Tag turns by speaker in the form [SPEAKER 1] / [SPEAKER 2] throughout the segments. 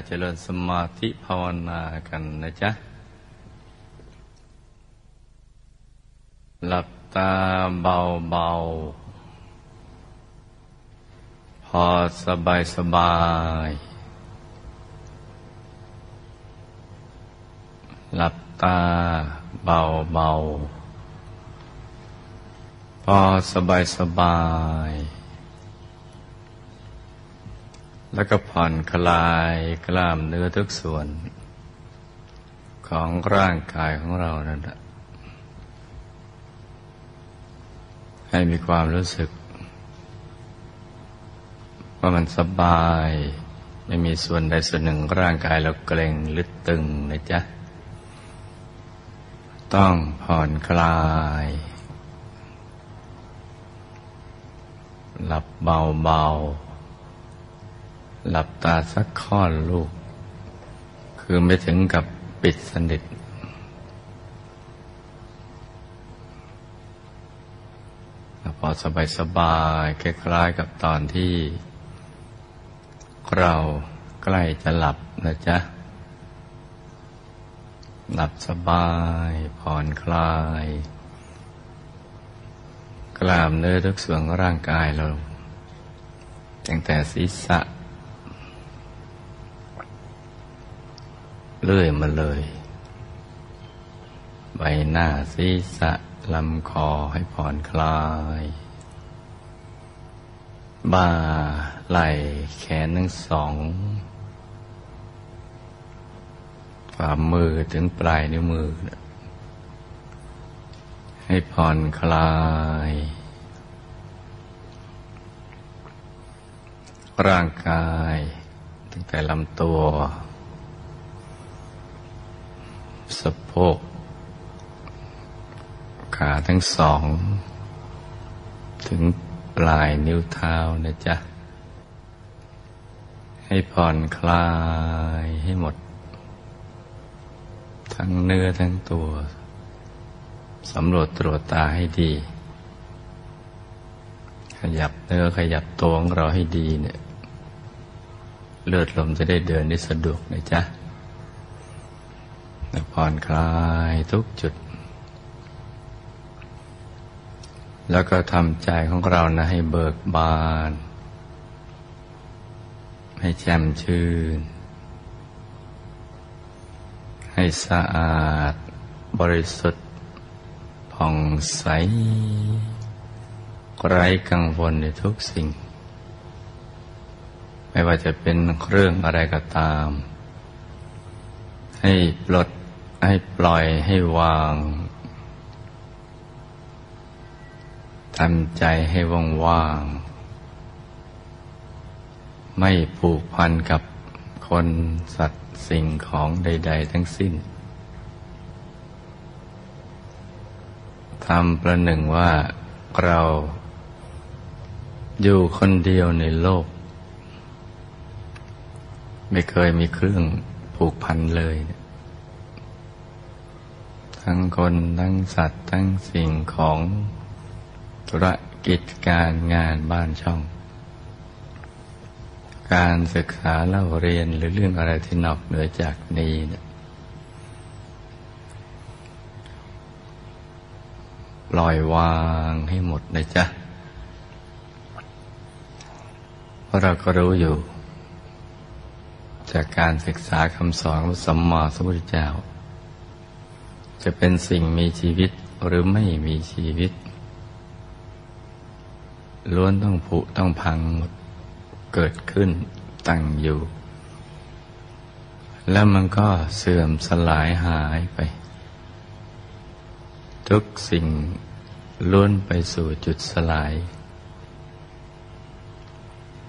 [SPEAKER 1] จหลับตาเจริญสมาธิภาวนากันนะจ๊ะ หลับตาเบาๆพอสบายสบาย หลับตาเบาๆพอสบายสบาย แล้วก็ผ่อนคลายกล้ามเนื้อทุกส่วน ของร่างกายของเรานั่นแหละให้มีความรู้สึก ว่ามันสบาย ไม่มีส่วนใดส่วนหนึ่งร่างกายเราเกร็งหรือตึงนะจ๊ะ ต้องผ่อนคลาย หลับเบาๆ หลับตาสักข้อนลูก คือไม่ถึงกับปิดสนิท พอสบายสบายคล้ายๆกับตอนที่ เราใกล้จะหลับนะจ๊ะ หลับสบายผ่อนคลาย กล้ามเนื้อทุกส่วนของร่างกายเราตั้งแต่ศีรษะ เลื่อยมาเลย ใบหน้าศีรษะลำคอให้ผ่อนคลาย บ่าไหล่แขนทั้งสองฝ่ามือถึงปลายนิ้วมือ ให้ผ่อนคลาย ร่างกาย ตั้งแต่ลำตัว สะโพก ขาทั้งสอง ถึงปลายนิ้วเท้านะจ๊ะ ให้ผ่อนคลายให้หมด ทั้งเนื้อทั้งตัว สำรวจตรวจตาให้ดี ขยับเนื้อขยับตัวของเราให้ดีเนี่ย เลือดลมจะได้เดินได้สะดวกนะจ๊ะ ผ่อนคลายทุกจุด แล้วก็ทำใจของเรานะให้เบิกบาน ให้แจ่มชื่น ให้สะอาดบริสุทธิ์ผ่องใส ไร้กังวลในทุกสิ่ง ไม่ว่าจะเป็นเรื่องอะไรก็ตาม ให้ปลด ให้ปล่อยให้วางทำใจให้ว่างว่างไม่ผูกพันกับคนสัตว์สิ่งของใด ๆ ทั้งสิ้นทำประหนึ่งว่าเราอยู่คนเดียวในโลก ไม่เคยมีเครื่องผูกพันเลย ทั้งคน ทั้งสัตว์ ทั้งสิ่งของธุรกิจการงานบ้านช่อง การศึกษาเล่าเรียนหรือเรื่องอะไรที่นอกเหนือจากนี้นี่ยปล่อยวางให้หมดนะจ๊ะเพราะเราก็รู้อยู่ จากการศึกษาคำสอนของสัมมาสัมพุทธเจ้า จะเป็นสิ่งมีชีวิตหรือไม่มีชีวิต ล้วนต้องผุต้องพังหมดเกิดขึ้นตั้งอยู่ แล้วมันก็เสื่อมสลายหายไป ทุกสิ่งล้วนไปสู่จุดสลาย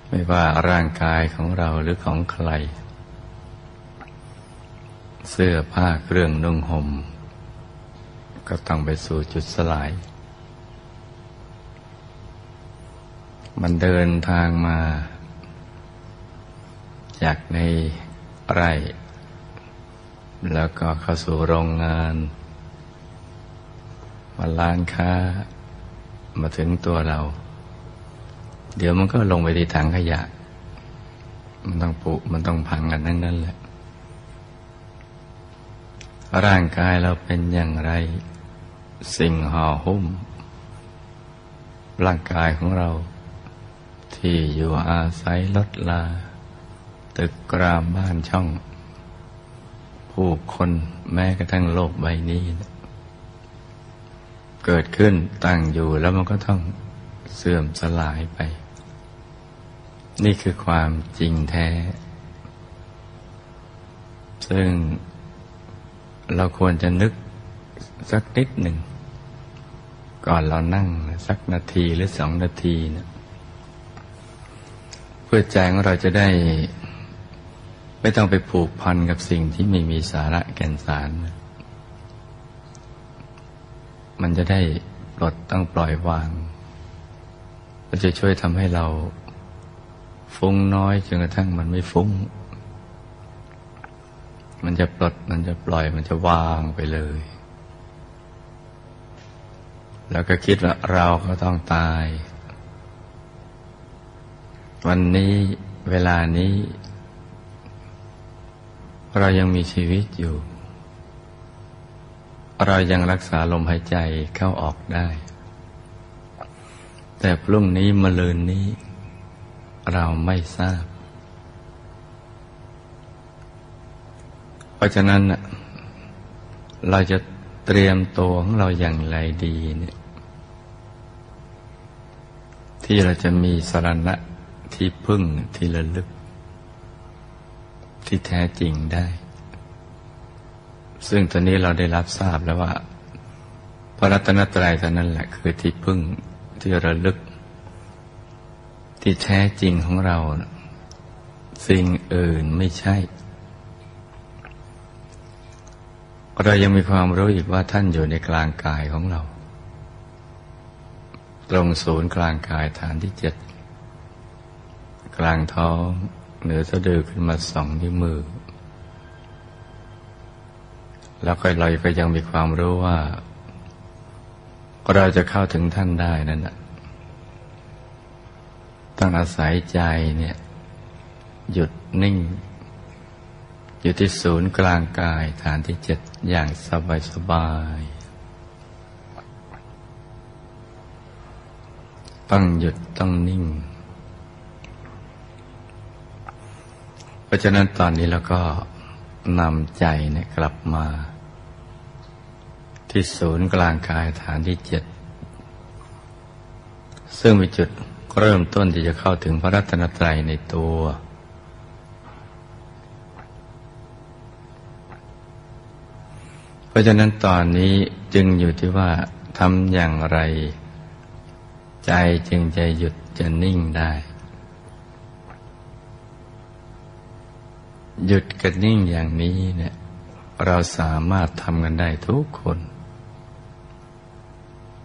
[SPEAKER 1] ไม่ว่าร่างกายของเราหรือของใคร เสื้อผ้าเครื่องนุ่งหม่ม ก็ต้องไปสู่จุดสลาย มันเดินทางมา จากในไร่ แล้วก็เข้าสู่โรงงาน มาล้านค้า มาถึงตัวเรา เดี๋ยวมันก็ลงไปที่ถังขยะมมันต้องปุ มันต้องพังกันทั้งนั้นแหละร่างกายเราเป็นอย่างไร สิ่งห่อหุ้ม ร่างกายของเรา ที่อยู่อาศัยลดลา ตึกกรามบ้านช่อง ผู้คนแม้กระทั่งโลกใบนี้ เกิดขึ้นตั้งอยู่แล้วมันก็ต้องเสื่อมสลายไป นี่คือความจริงแท้ ซึ่งเราควรจะนึก สักนิดหนึ่ง ก่อนเรานั่งสักนาทีหรือสองนาทีนะเพื่อใจของเราจะได้ ไม่ต้องไปผูกพันกับสิ่งที่ไม่มีสาระแก่นสาร มันจะได้ปลดต้องปล่อยวางมันจะช่วยทำให้เราฟุ้งน้อยจนกระทั่งมันไม่ฟุ้ง มันจะปลด มันจะปล่อย มันจะวางไปเลย แล้วก็คิดว่าเราก็ต้องตาย วันนี้เวลานี้ เรายังมีชีวิตอยู่ เรายังรักษาลมหายใจเข้าออกได้ แต่พรุ่งนี้มะลืนนี้ เราไม่ทราบ เพราะฉะนั้นเราจะเตรียมตัวของเราอย่างไรดีเนี่ย ที่เราจะมีสรณะที่พึ่งที่ระลึก ที่แท้จริงได้ ซึ่งตอนนี้เราได้รับทราบแล้วว่า พระรัตนตรัยเท่านั้นแหละคือที่พึ่งที่ระลึก ที่แท้จริงของเรา สิ่งอื่นไม่ใช่ เรายังมีความรู้อีกว่าท่านอยู่ในกลางกายของเรา ตรงศูนย์กลางกายฐานที่เจ็ดกลางท้องเหนือสะดือขึ้นมาสองนิ้วมือ แล้วก็เราก็ยังมีความรู้ว่า เราจะเข้าถึงท่านได้นั่นแหะต้องอาศัยใจเนี่ย หยุดนิ่ง อยู่ที่ศูนย์กลางกายฐานที่เจ็ดอย่างสบายสบาย ต้องหยุดต้องนิ่ง เพราะฉะนั้นตอนนี้เราก็นำใจเนี่ยกลับมา ที่ศูนย์กลางกายฐานที่เจ็ด ซึ่งเป็นจุดเริ่มต้นที่จะเข้าถึงพระรัตนตรัยในตัว เพราะฉะนั้นตอนนี้จึงอยู่ที่ว่าทำอย่างไร ใจจึงจะหยุดจะนิ่งได้ หยุดกับนิ่งอย่างนี้เนี่ยเราสามารถทำกันได้ทุกคน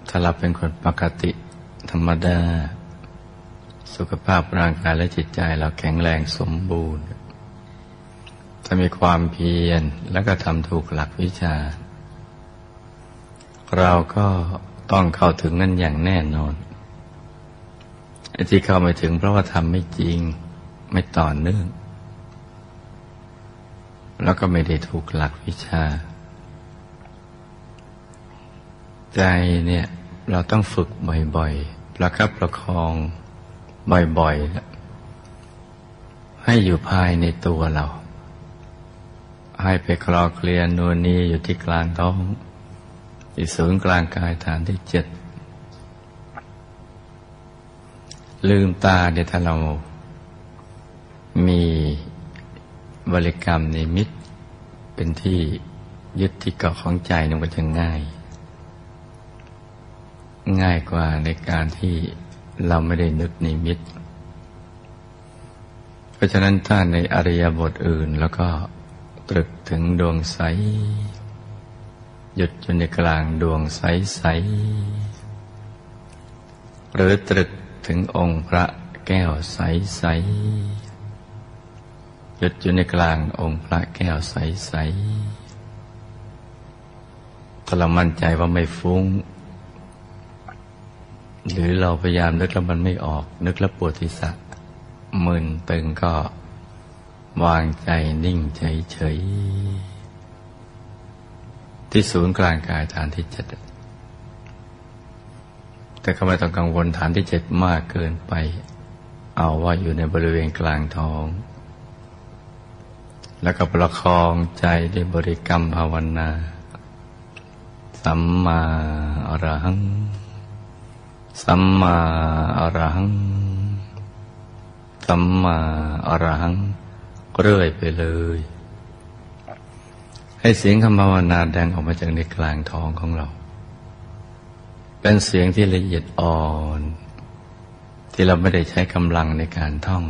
[SPEAKER 1] ถ้าเราเป็นคนปกติธรรมดา สุขภาพร่างกายและจิตใจเราแข็งแรงสมบูรณ์ ถ้ามีความเพียรแล้วก็ทำถูกหลักวิชา เราก็ต้องเข้าถึงนั่นอย่างแน่นอน ไอ้ที่เข้าไม่ถึงเพราะว่าทำไม่จริงไม่ต่อเนื่อง แล้วก็ไม่ได้ถูกหลักวิชา ใจเนี่ยเราต้องฝึกบ่อยๆ ประคับประคองบ่อยๆ ให้อยู่ภายในตัวเรา ให้ไปคลอเคลียนวลนีอยู่ที่กลางท้องที่ศูนย์กลางกายฐานที่เจ็ด ลืมตาเดี๋ยถ้าเรามีบริกรรมในมิตร เป็นที่ยึดที่เกาะของใจมันก็จะง่าย ง่ายกว่าในการที่เราไม่ได้นึกนิมิต เพราะฉะนั้นถ้าในอริยบทอื่นแล้วก็ตรึกถึงดวงใส หยุดอยู่ในกลางดวงใสใสหรือตรึก ถึงองค์พระแก้วใสใสหยุดอยู่ในกลางองค์พระแก้วใสใสถ้าเรามั่นใจว่าไม่ฟุ้ง หรือเราพยายามนึกแล้วมันไม่ออก นึกแล้วปวดศีรษะมึนตึงก็วางใจนิ่งเฉยๆที่ศูนย์กลางกายฐานที่เจ็ด แต่ก็ไม่ต้องกังวลฐานที่เจ็ดมากเกินไป เอาว่าอยู่ในบริเวณกลางท้อง แล้วก็ประคองใจด้วยบริกรรมภาวนา สัมมาอรหัง สัมมาอรหัง สัมมาอรหัง เรื่อยไปเลย ให้เสียงคำภาวนาดังออกมาจากในกลางท้องของเรา เป็นเสียงที่ละเอียดอ่อน ที่เราไม่ได้ใช้กำลังในการท่อง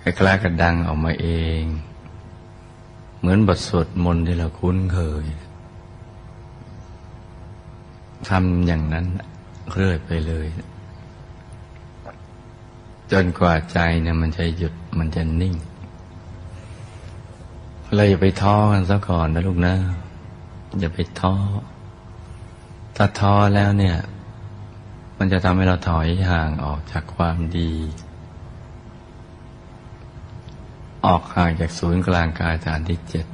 [SPEAKER 1] คล้ายๆกับดังออกมาเอง เหมือนบทสวดมนต์ที่เราคุ้นเคยทำอย่างนั้นเรื่อยไปเลย จนกว่าใจเนี่ยมันจะหยุดมันจะนิ่งเราอย่าไปท้อกันซะก่อนนะลูกนะ อย่าไปท้อ ถ้าท้อแล้วเนี่ย มันจะทำให้เราถอยห่างออกจากความดี ออกห่างจากศูนย์กลางกายฐานที่เจ็ด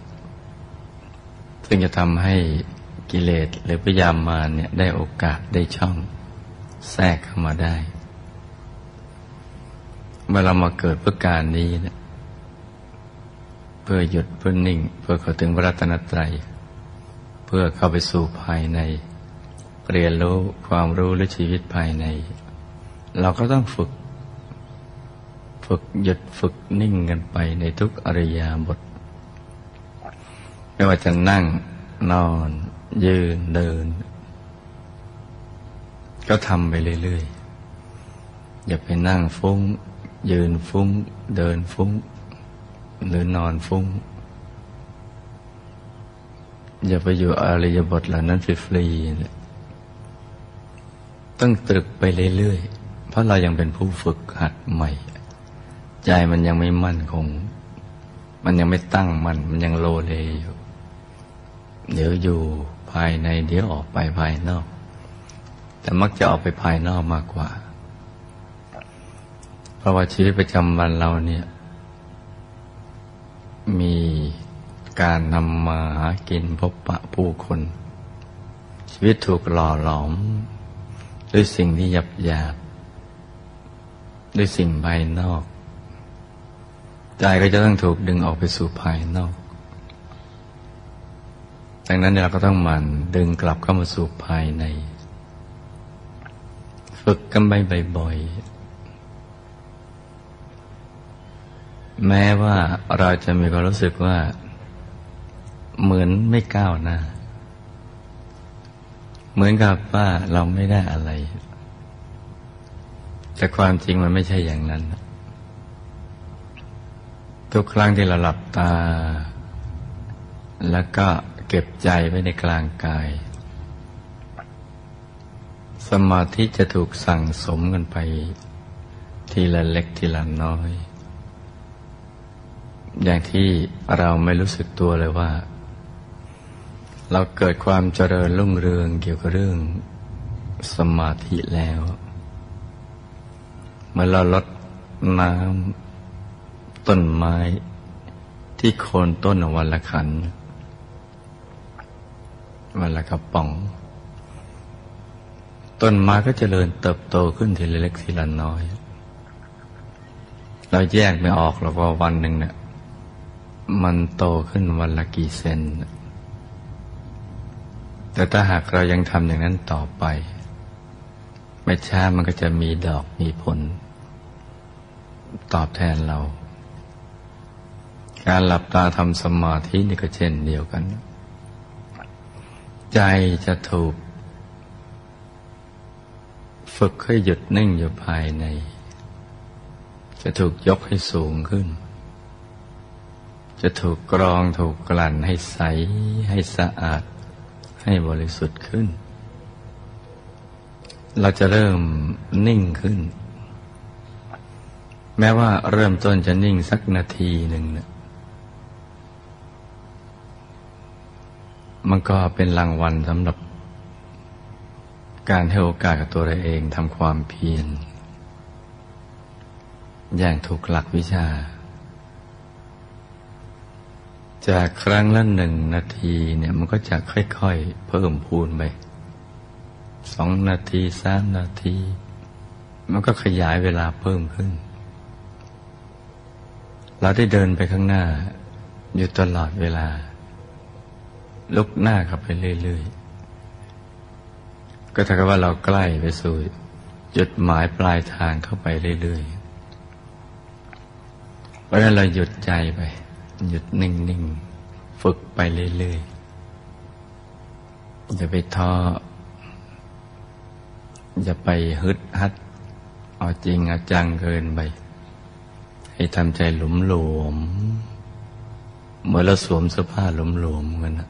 [SPEAKER 1] ซึ่งจะทำให้กิเลสหรือพยายามมาเนี่ยได้โอกาสได้ช่อง แทรกเข้ามาได้ เมื่อเรามาเกิดเพื่อการนี้เนี่ยเพื่อหยุดเพื่อนิ่ง เพื่อเข้าถึงพระรัตนตรัย เพื่อเข้าไปสู่ภายใน เรียนรู้ความรู้และชีวิตภายใน เราก็ต้องฝึก ฝึกหยุดฝึกนิ่งกันไปในทุกอริยาบท ไม่ว่าจะนั่งนอน ยืนเดิน ก็ทำไปเรื่อยๆ อย่าไปนั่งฟุ้ง ยืนฟุ้ง เดินฟุ้ง หรือนอนฟุ้งอย่าไปอยู่อริยบทเหล่านั้นฟรีๆ ต้องตรึกไปเรื่อยๆ เพราะเรายังเป็นผู้ฝึกหัดใหม่ ใจมันยังไม่มั่นคง มันยังไม่ตั้งมัน่นมันยังโลเลอยู่ เดี๋ยวอยู่ภายใน เดี๋ยวออกไปภายนอก แต่มักจะออกไปภายนอกมากกว่า เพราะว่าชีวิตประจำวันเราเนี่ย มีการนำมาหากินพบปะผู้คน ชีวิตถูกหล่อหลอม ด้วยสิ่งที่หยาบหยาบด้วยสิ่งภายนอก ใจก็จะต้องถูกดึงออกไปสู่ภายนอก ดังนั้นเราก็ต้องหมั่นดึงกลับเข้ามาสู่ภายใน ฝึกกันไปบ่อยๆ แม้ว่าเราจะมีความรู้สึกว่า เหมือนไม่ก้าวหน้า เหมือนกับว่าเราไม่ได้อะไร แต่ความจริงมันไม่ใช่อย่างนั้น ทุกครั้งที่เราหลับตา แล้วก็เก็บใจไว้ในกลางกาย สมาธิจะถูกสั่งสมกันไป ทีละเล็กทีละน้อย อย่างที่เราไม่รู้สึกตัวเลยว่า เราเกิดความเจริญรุ่งเรืองเกี่ยวกับเรื่องสมาธิแล้วเมื่อเราลดน้ำต้นไม้ที่โคนต้นวันละขัน วันละกระป๋อง ต้นไม้ก็เจริญเติบโตขึ้นทีละเล็กทีละน้อย เราแยกไม่ออกหรอกว่าวันหนึ่งเนี่ยมันโตขึ้นวันละกี่เซน แต่ถ้าหากเรายังทำอย่างนั้นต่อไป ไม่ช้ามันก็จะมีดอกมีผล ตอบแทนเรา การหลับตาทำสมาธินี่ก็เช่นเดียวกัน ใจจะถูก ฝึกให้หยุดนิ่งอยู่ภายใน จะถูกยกให้สูงขึ้น จะถูกกรองถูกกลั่นให้ใสให้สะอาด ให้บริสุทธิ์ขึ้น เราจะเริ่มนิ่งขึ้น แม้ว่าเริ่มต้นจะนิ่งสักนาทีหนึ่งนะมันก็เป็นรางวัลสำหรับ การให้โอกาสกับตัวเราเองทำความเพียรอย่างถูกหลักวิชา จากครั้งละหนึ่งนาทีเนี่ยมันก็จะค่อยๆ เพิ่มพูนไปสองนาทีสามนาที มันก็ขยายเวลาเพิ่มขึ้น เราได้เดินไปข้างหน้า อยู่ตลอดเวลา ลุกหน้าขับไปเรื่อยๆ ก็ถ้ากับว่าเราใกล้ไปสู่จุดหมายปลายทางเข้าไปเรื่อยๆ เพราะฉะนั้นเราหยุดใจไป หยุดนิ่งๆ ฝึกไปเรื่อยๆ อย่าไปท้อ อย่าไปฮึดฮัด เอาจริงเอาจังเกินไป ให้ทำใจหลุมหลวมเมื่อเราสวมเสื้อผ้าหลุมหลวมกันนะ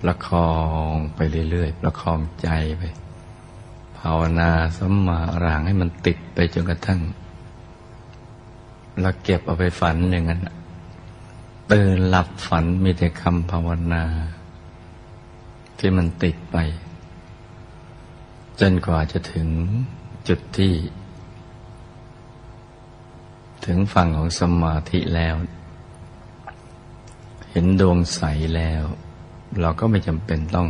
[SPEAKER 1] ประคองไปเรื่อยๆ ประคองใจไป ภาวนาสัมมาอรหังให้มันติดไปจนกระทั่ง เราเก็บเอาไปฝันอย่างนั้นตื่นหลับฝันมีแต่คำภาวนา ที่มันติดไป จนกว่าจะถึงจุดที่ ถึงฝั่งของสมาธิแล้ว เห็นดวงใสแล้ว เราก็ไม่จำเป็นต้อง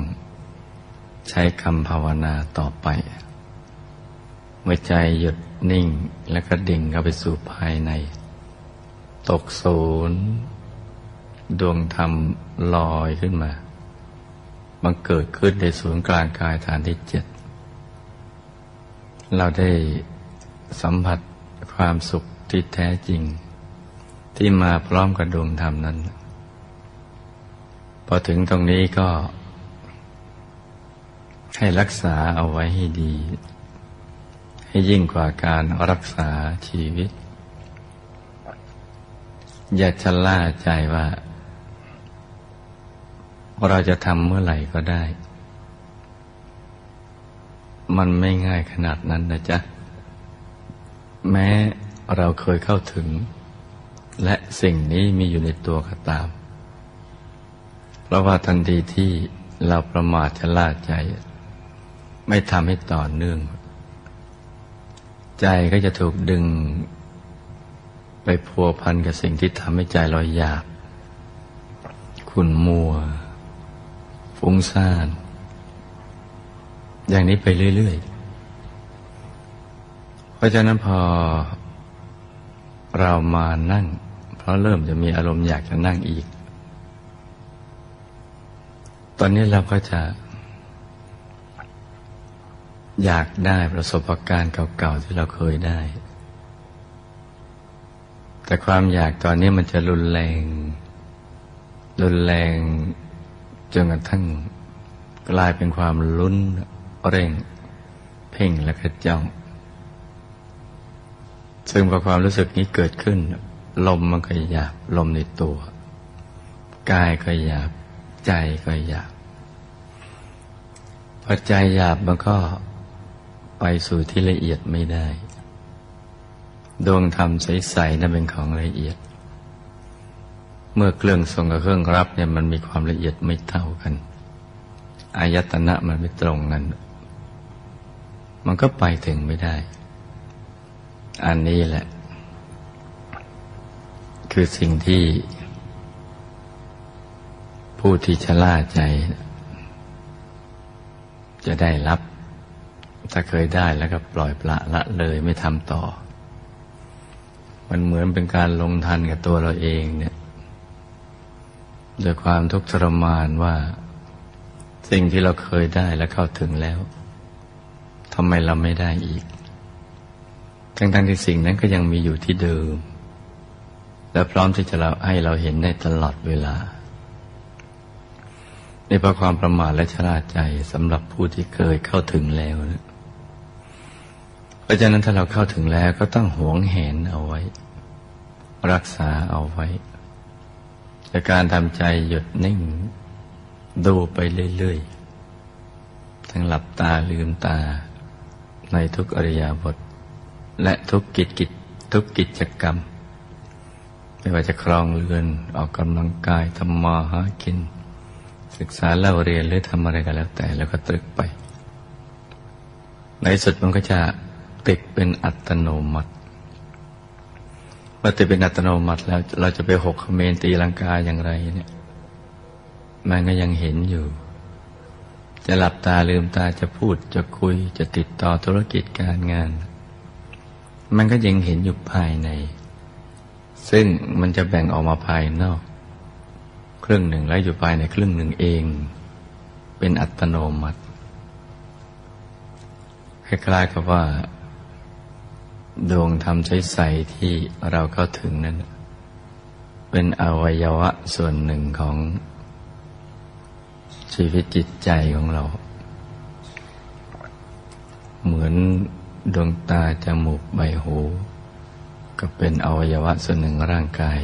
[SPEAKER 1] ใช้คำภาวนาต่อไป เมื่อใจหยุดนิ่งแล้วก็ดิ่งเข้าไปสู่ภายใน ตกศูนย์ ดวงธรรมลอยขึ้นมา มันเกิดขึ้นในศูนย์กลางกายฐานที่เจ็ด เราได้สัมผัสความสุขที่แท้จริง ที่มาพร้อมกับดวงธรรมนั้น พอถึงตรงนี้ก็ให้รักษาเอาไว้ให้ดี ให้ยิ่งกว่าการรักษาชีวิต อย่าชะล่าใจว่า เราจะทำเมื่อไหร่ก็ได้ มันไม่ง่ายขนาดนั้นนะจ๊ะ แม้เราเคยเข้าถึง และสิ่งนี้มีอยู่ในตัวก็ตาม เพราะว่าทันทีที่เราประมาทชะล่าใจ ไม่ทำให้ต่อเนื่อง ใจก็จะถูกดึง ไปพัวพันกับสิ่งที่ทำให้ใจเราหยาบขุ่นมัว ฟุ้งซ่าน อย่างนี้ไปเรื่อย ๆ เพราะฉะนั้นพอเรามานั่ง เพราะเริ่มจะมีอารมณ์อยากจะนั่งอีก ตอนนี้เราก็จะ อยากได้ประสบการณ์เก่าๆที่เราเคยได้ แต่ความอยากตอนนี้มันจะรุนแรง รุนแรงจนกระทั่งกลายเป็นความลุ้นเร่ง เพ่งและกระจ้อง ซึ่งพอความรู้สึกนี้เกิดขึ้น ลมมันก็หยาบลมในตัว กายก็หยาบ ใจก็หยาบพอใจหยาบมันก็ ไปสู่ที่ละเอียดไม่ได้ ดวงธรรมใสๆนั้นเป็นของละเอียด เมื่อเครื่องส่งกับเครื่องรับเนี่ยมันมีความละเอียดไม่เท่ากัน อายตนะมันไม่ตรงกัน มันก็ไปถึงไม่ได้ อันนี้แหละ คือสิ่งที่ ผู้ที่ชะล่าใจ จะได้รับ ถ้าเคยได้แล้วก็ปล่อยปละละเลยไม่ทำต่อ มันเหมือนเป็นการลงทันกับตัวเราเองเนี่ยด้วยความทุกข์ทรมานว่า สิ่งที่เราเคยได้แล้วเข้าถึงแล้วทำไมเราไม่ได้อีก ทั้งๆที่สิ่งนั้นก็ยังมีอยู่ที่เดิม และพร้อมที่จะเราให้เราเห็นได้ตลอดเวลาในเพราะความประมาทและชราใจสำหรับผู้ที่เคยเข้าถึงแล้วนะ เพราะฉะนั้นถ้าเราเข้าถึงแล้วก็ต้องหวงเห็นเอาไว้ รักษาเอาไว้ในการทำใจหยุดนิ่ง ดูไปเรื่อยๆ ทั้งหลับตาลืมตา ในทุกอริยาบท และทุกกิจกิจทุกกิจกรรม ไม่ว่าจะครองเรือนออกกำลังกายทำมาหากิน ศึกษาเล่าเรียนหรือทำอะไรก็แล้วแต่แล้วก็ตรึกไป ในสุดมันก็จะ ติดเป็นอัตโนมัติพว่าจะเป็นอัตโนมัติแล้วเราจะไปหกคเมนตีลังกาอย่างไรเนี่ย มันก็ยังเห็นอยู่ จะหลับตาลืมตาจะพูดจะคุยจะติดต่อธุรกิจการงาน มันก็ยังเห็นอยู่ภายใน ซึ่งมันจะแบ่งออกมาภายนอก ครึ่งหนึ่งแล้วอยู่ภายในครึ่งหนึ่งเอง เป็นอัตโนมัติคล้ายๆกับว่า ดวงธรรมใสๆที่เราเข้าถึงนั้น เป็นอวัยวะส่วนหนึ่งของชีวิตจิตใจของเรา เหมือนดวงตาจมูกใบหู ก็เป็นอวัยวะส่วนหนึ่งร่างกาย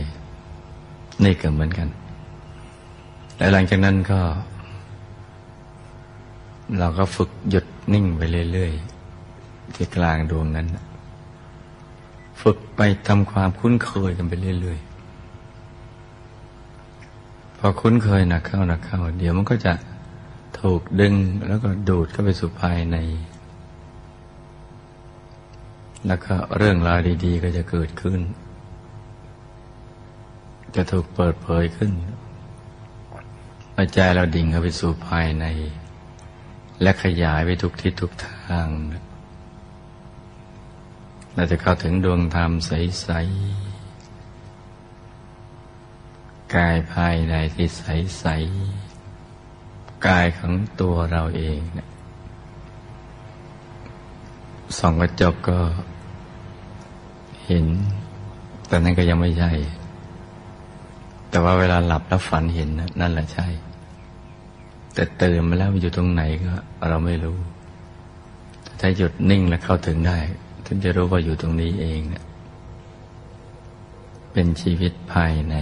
[SPEAKER 1] นี่ก็เหมือนกัน และหลังจากนั้นก็ เราก็ฝึกหยุดนิ่งไปเรื่อยๆที่กลางดวงนั้น ฝึกไปทำความคุ้นเคยกันไปเรื่อยๆ พอคุ้นเคยหนักเข้าหนักเข้า เดี๋ยวมันก็จะถูกดึงแล้วก็ดูดเข้าไปสู่ภายใน แล้วก็เรื่องราวดีๆ ก็จะเกิดขึ้น จะถูกเปิดเผยขึ้นใจเราดิ่งเข้าไปสู่ภายใน และขยายไปทุกทิศทุกทาง เราจะเข้าถึงดวงธรรมใสๆ กายภายในที่ใสๆ กายของตัวเราเองเนี่ยส่องกระจกก็เห็น แต่นั้นก็ยังไม่ใช่ แต่ว่าเวลาหลับแล้วฝันเห็นนั่นแหละใช่ แต่ตื่นมาแล้วอยู่ตรงไหนก็เราไม่รู้ ถ้าหยุดนิ่งแล้วเข้าถึงได้ ถึงจะรู้ว่าอยู่ตรงนี้เองเนี่ยเป็นชีวิตภายใน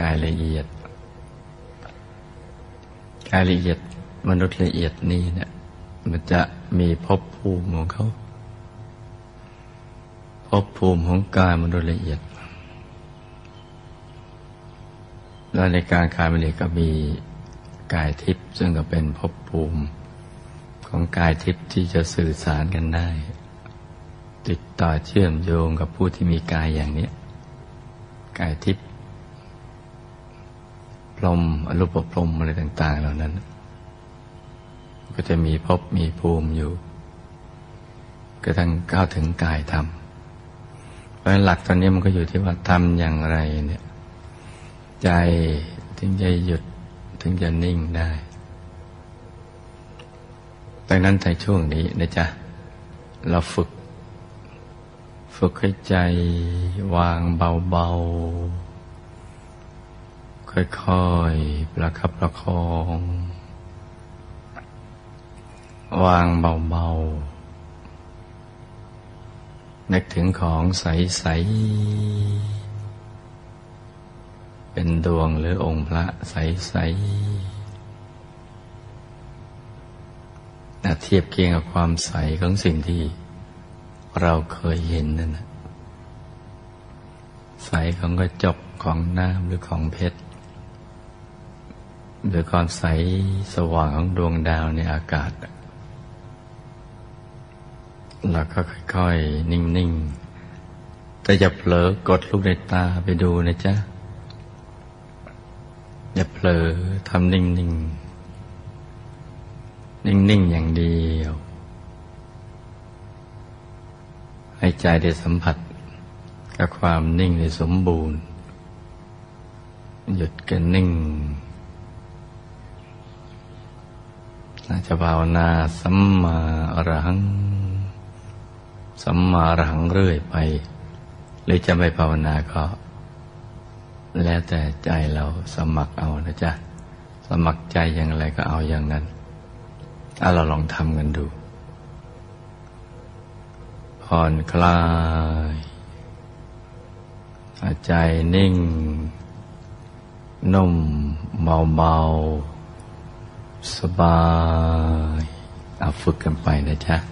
[SPEAKER 1] กายละเอียด กายละเอียดมนุษย์ละเอียดนี้เนี่ยมันจะมีภพภูมิของเขาภพภูมิของกายมนุษย์ละเอียด แล้วในการกายมนุษย์ก็มีกายทิพย์ซึ่งก็เป็นภพภูมิของกายทิพย์ที่จะสื่อสารกันได้ ติดต่อเชื่อมโยงกับผู้ที่มีกายอย่างนี้ กายทิพย์พรมอรูปพรมอะไรต่าง ๆ เหล่านั้น ก็จะมีภพมีภูมิอยู่ก็ทั้งก้าวถึงกายธรรมเพราะหลักตอนนี้มันก็อยู่ที่ว่าทำอย่างไรเนี่ย ใจถึงจะหยุดถึงจะนิ่งได้ดังนั้นในช่วงนี้นะจ๊ะ เราฝึก ฝึกให้ใจวางเบาๆ ค่อยๆ ประคับประคอง วางเบาๆ นึกถึงของใส ๆ เป็นดวงหรือองค์พระใสๆนะเทียบเคียงกับความใสของสิ่งที่ เราเคยเห็นนั่นนะใสของกระจกของน้ำหรือของเพชรหรือความใสสว่างของดวงดาวในอากาศแล้วก็ค่อยๆ นิ่งๆ แต่จะเผลอกดลูกในตาไปดูนะจ๊ะ อย่าเผลอทำนิ่งนิ่งนิ่งนิ่งอย่างเดียว ใจได้สัมผัส กับความนิ่งในสมบูรณ์ หยุดกันนิ่งน่าจะภาวนาสัมมาอรหัง สัมมาอรหังเรื่อยไป หรือจะไม่ภาวนาก็ แล้วแต่ใจเราสมัครเอานะจ๊ะ สมัครใจอย่างไรก็เอาอย่างนั้นถ้าเราลองทำกันดู ผ่อนคลายใจนิ่ง นุ่มเบาเบาสบาย เอาฝึกกันไปนะจ๊ะ